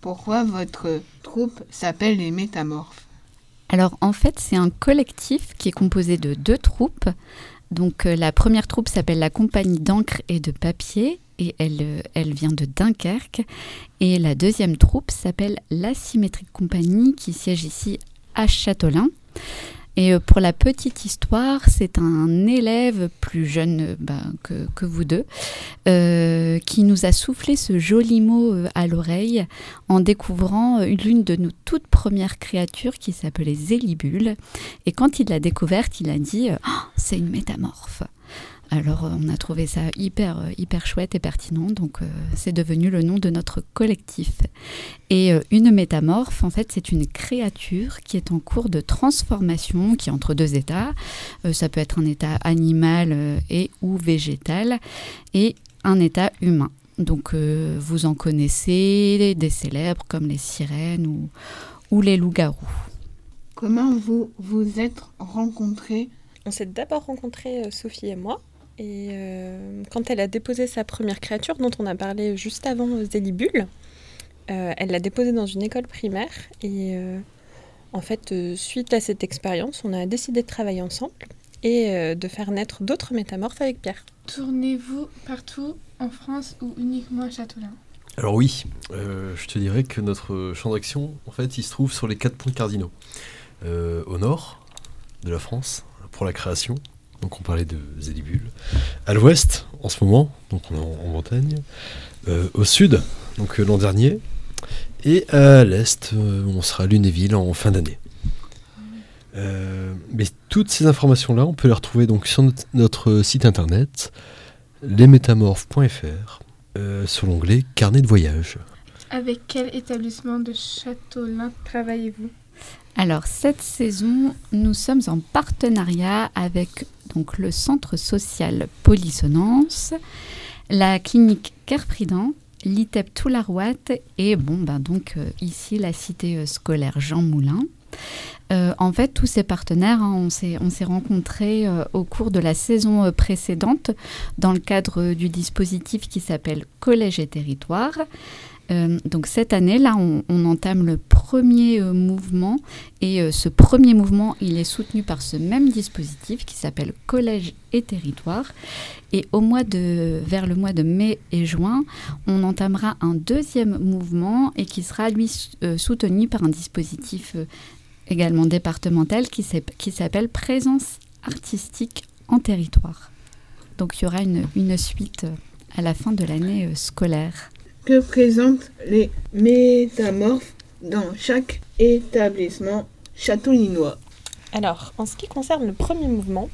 pourquoi votre troupe s'appelle les Métamorphes? Alors en fait, c'est un collectif qui est composé de deux troupes. Donc euh, la première troupe s'appelle la Compagnie d'encre et de papier et elle, euh, elle vient de Dunkerque. Et la deuxième troupe s'appelle l'Asymétrique Compagnie qui siège ici à Châtelain. Et euh, pour la petite histoire, c'est un élève plus jeune euh, bah, que, vous deux euh, qui nous a soufflé ce joli mot à l'oreille en découvrant l'une de nos toutes premières créatures qui s'appelait Zélibule. Et quand il l'a découverte, il a dit oh, C'est une métamorphe. Alors on a trouvé ça hyper hyper chouette et pertinent, donc euh, c'est devenu le nom de notre collectif. Et euh, une métamorphe, en fait, c'est une créature qui est en cours de transformation, qui est entre deux états. Euh, ça peut être un état animal et ou végétal, et un état humain. Donc vous en connaissez des célèbres comme les sirènes ou, ou les loups-garous. Comment vous vous êtes rencontrés? On s'est d'abord rencontrés, Sophie et moi, et euh, quand elle a déposé sa première créature, dont on a parlé juste avant, Zélibule, euh, elle l'a déposée dans une école primaire. Et euh, en fait, euh, suite à cette expérience, on a décidé de travailler ensemble et euh, de faire naître d'autres métamorphes avec Pierre. Tournez-vous partout en France ou uniquement à Châtelain Alors oui, euh, je te dirais que notre champ d'action, en fait, il se trouve sur les quatre points cardinaux. au nord de la France, pour la création, donc on parlait de Zélibule. À l'ouest, en ce moment, donc en, en Bretagne. Euh, au sud, donc euh, l'an dernier. Et à l'est, euh, on sera à Lunéville en fin d'année. Mais toutes ces informations-là, on peut les retrouver donc sur notre, site internet, lesmétamorphes.fr, sur l'onglet Carnet de voyage. Avec quel établissement de Châteaulin travaillez-vous? Alors cette saison, nous sommes en partenariat avec le centre social Polysonance, la clinique Kerprident, l'ITEP Toularouat et bon ben donc euh, ici la cité euh, scolaire Jean Moulin. Euh, en fait, tous ces partenaires, hein, on s'est on s'est rencontrés au cours de la saison précédente dans le cadre du dispositif qui s'appelle Collège et Territoire. Euh, donc cette année, là, on, entame le premier euh, mouvement et euh, ce premier mouvement, il est soutenu par ce même dispositif qui s'appelle Collège et Territoire. Et au mois de, vers le mois de mai et juin, on entamera un deuxième mouvement et qui sera lui soutenu par un dispositif également départemental qui s'app- qui s'appelle Présence artistique en territoire. Donc il y aura une, suite à la fin de l'année scolaire. Que présentent les métamorphes dans chaque établissement châteaulinois Alors, en ce qui concerne le premier mouvement,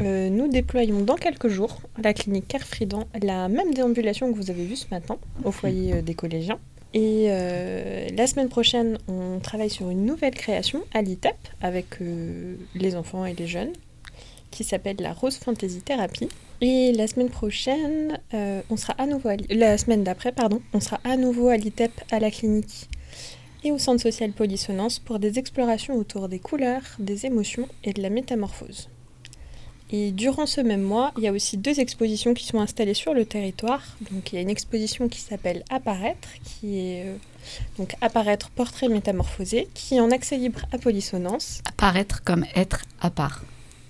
euh, nous déployons dans quelques jours à la clinique Kerfridan la même déambulation que vous avez vue ce matin au foyer euh, des collégiens. Et euh, la semaine prochaine, on travaille sur une nouvelle création à l'ITEP avec euh, les enfants et les jeunes qui s'appelle la Rose Fantasy Therapy. Et la semaine prochaine, euh, on sera à nouveau à la semaine d'après, pardon, on sera à nouveau à l'ITEP à la clinique et au centre social Polysonance pour des explorations autour des couleurs, des émotions et de la métamorphose. Et durant ce même mois, il y a aussi deux expositions qui sont installées sur le territoire. Donc il y a une exposition qui s'appelle Apparaître, qui est euh, donc Apparaître portrait métamorphosé, qui est en accès libre à Polysonance. Apparaître comme être à part.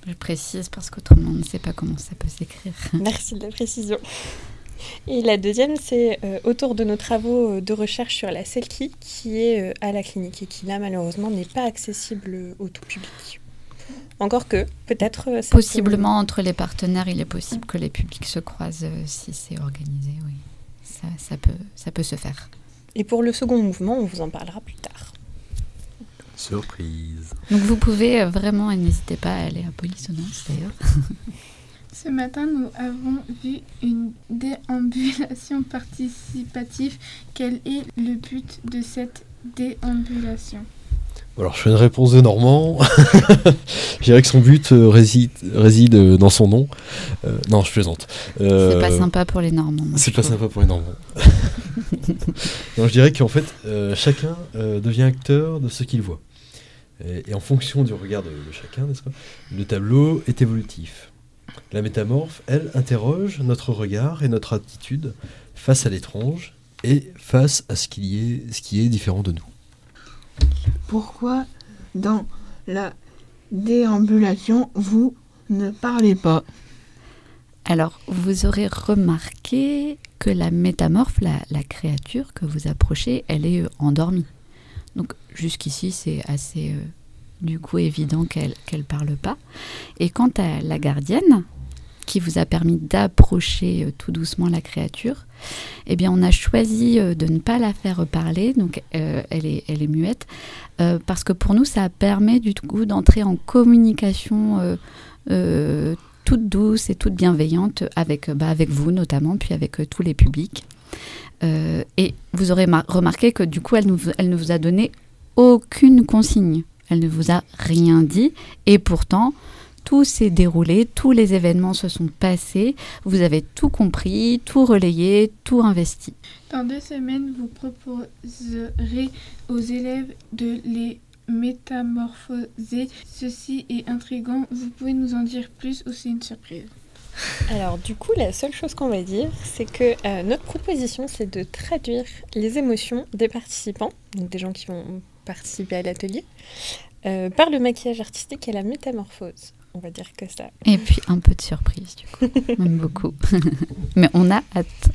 Je précise parce qu'autrement on ne sait pas comment ça peut s'écrire. Merci de la précision. Et la deuxième, c'est euh, autour de nos travaux euh, de recherche sur la selkie, qui est euh, à la clinique et qui là malheureusement n'est pas accessible au tout public. Encore que, peut-être... euh, peut- Possiblement entre les partenaires, il est possible que les publics se croisent si c'est organisé, oui. Ça, ça, peut, ça peut se faire. Et pour le second mouvement, on vous en parlera plus tard. Surprise. Donc vous pouvez euh, vraiment, et n'hésitez pas à aller à Polysonance d'ailleurs. Ce matin, nous avons vu une déambulation participative. Quel est le but de cette déambulation? Alors, je fais une réponse de Normand. je dirais que son but euh, réside, réside euh, dans son nom. Euh, non, je plaisante. Euh, C'est pas sympa pour les Normands. C'est pas sympa pour les Normands. non, je dirais qu'en fait, euh, chacun euh, devient acteur de ce qu'il voit. Et, et en fonction du regard de, de chacun, n'est-ce pas, le tableau est évolutif. La métamorphe, elle, interroge notre regard et notre attitude face à l'étrange et face à ce, est, qui est différent de nous. Pourquoi dans la déambulation vous ne parlez pas? Alors, vous aurez remarqué que la métamorphe, la, la créature que vous approchez, elle est endormie. Donc, jusqu'ici, c'est assez euh, du coup évident qu'elle qu'elle parle pas. Et quant à la gardienne, qui vous a permis d'approcher euh, tout doucement la créature, eh bien, on a choisi euh, de ne pas la faire parler, donc elle, est, muette, parce que pour nous, ça permet du coup d'entrer en communication toute douce et toute bienveillante avec, bah, avec vous notamment, puis avec tous les publics. Euh, et vous aurez mar- remarqué que du coup, elle, nous- elle ne vous a donné aucune consigne. Elle ne vous a rien dit. Et pourtant, tout s'est déroulé, tous les événements se sont passés. Vous avez tout compris, tout relayé, tout investi. Dans deux semaines, vous proposerez aux élèves de les métamorphoser. Ceci est intriguant. Vous pouvez nous en dire plus ou c'est une surprise? Alors du coup, la seule chose qu'on va dire, c'est que euh, notre proposition, c'est de traduire les émotions des participants, donc des gens qui vont participer à l'atelier, euh, par le maquillage artistique et la métamorphose. On va dire que ça. Et puis un peu de surprise, du coup. Même beaucoup. Mais on a hâte.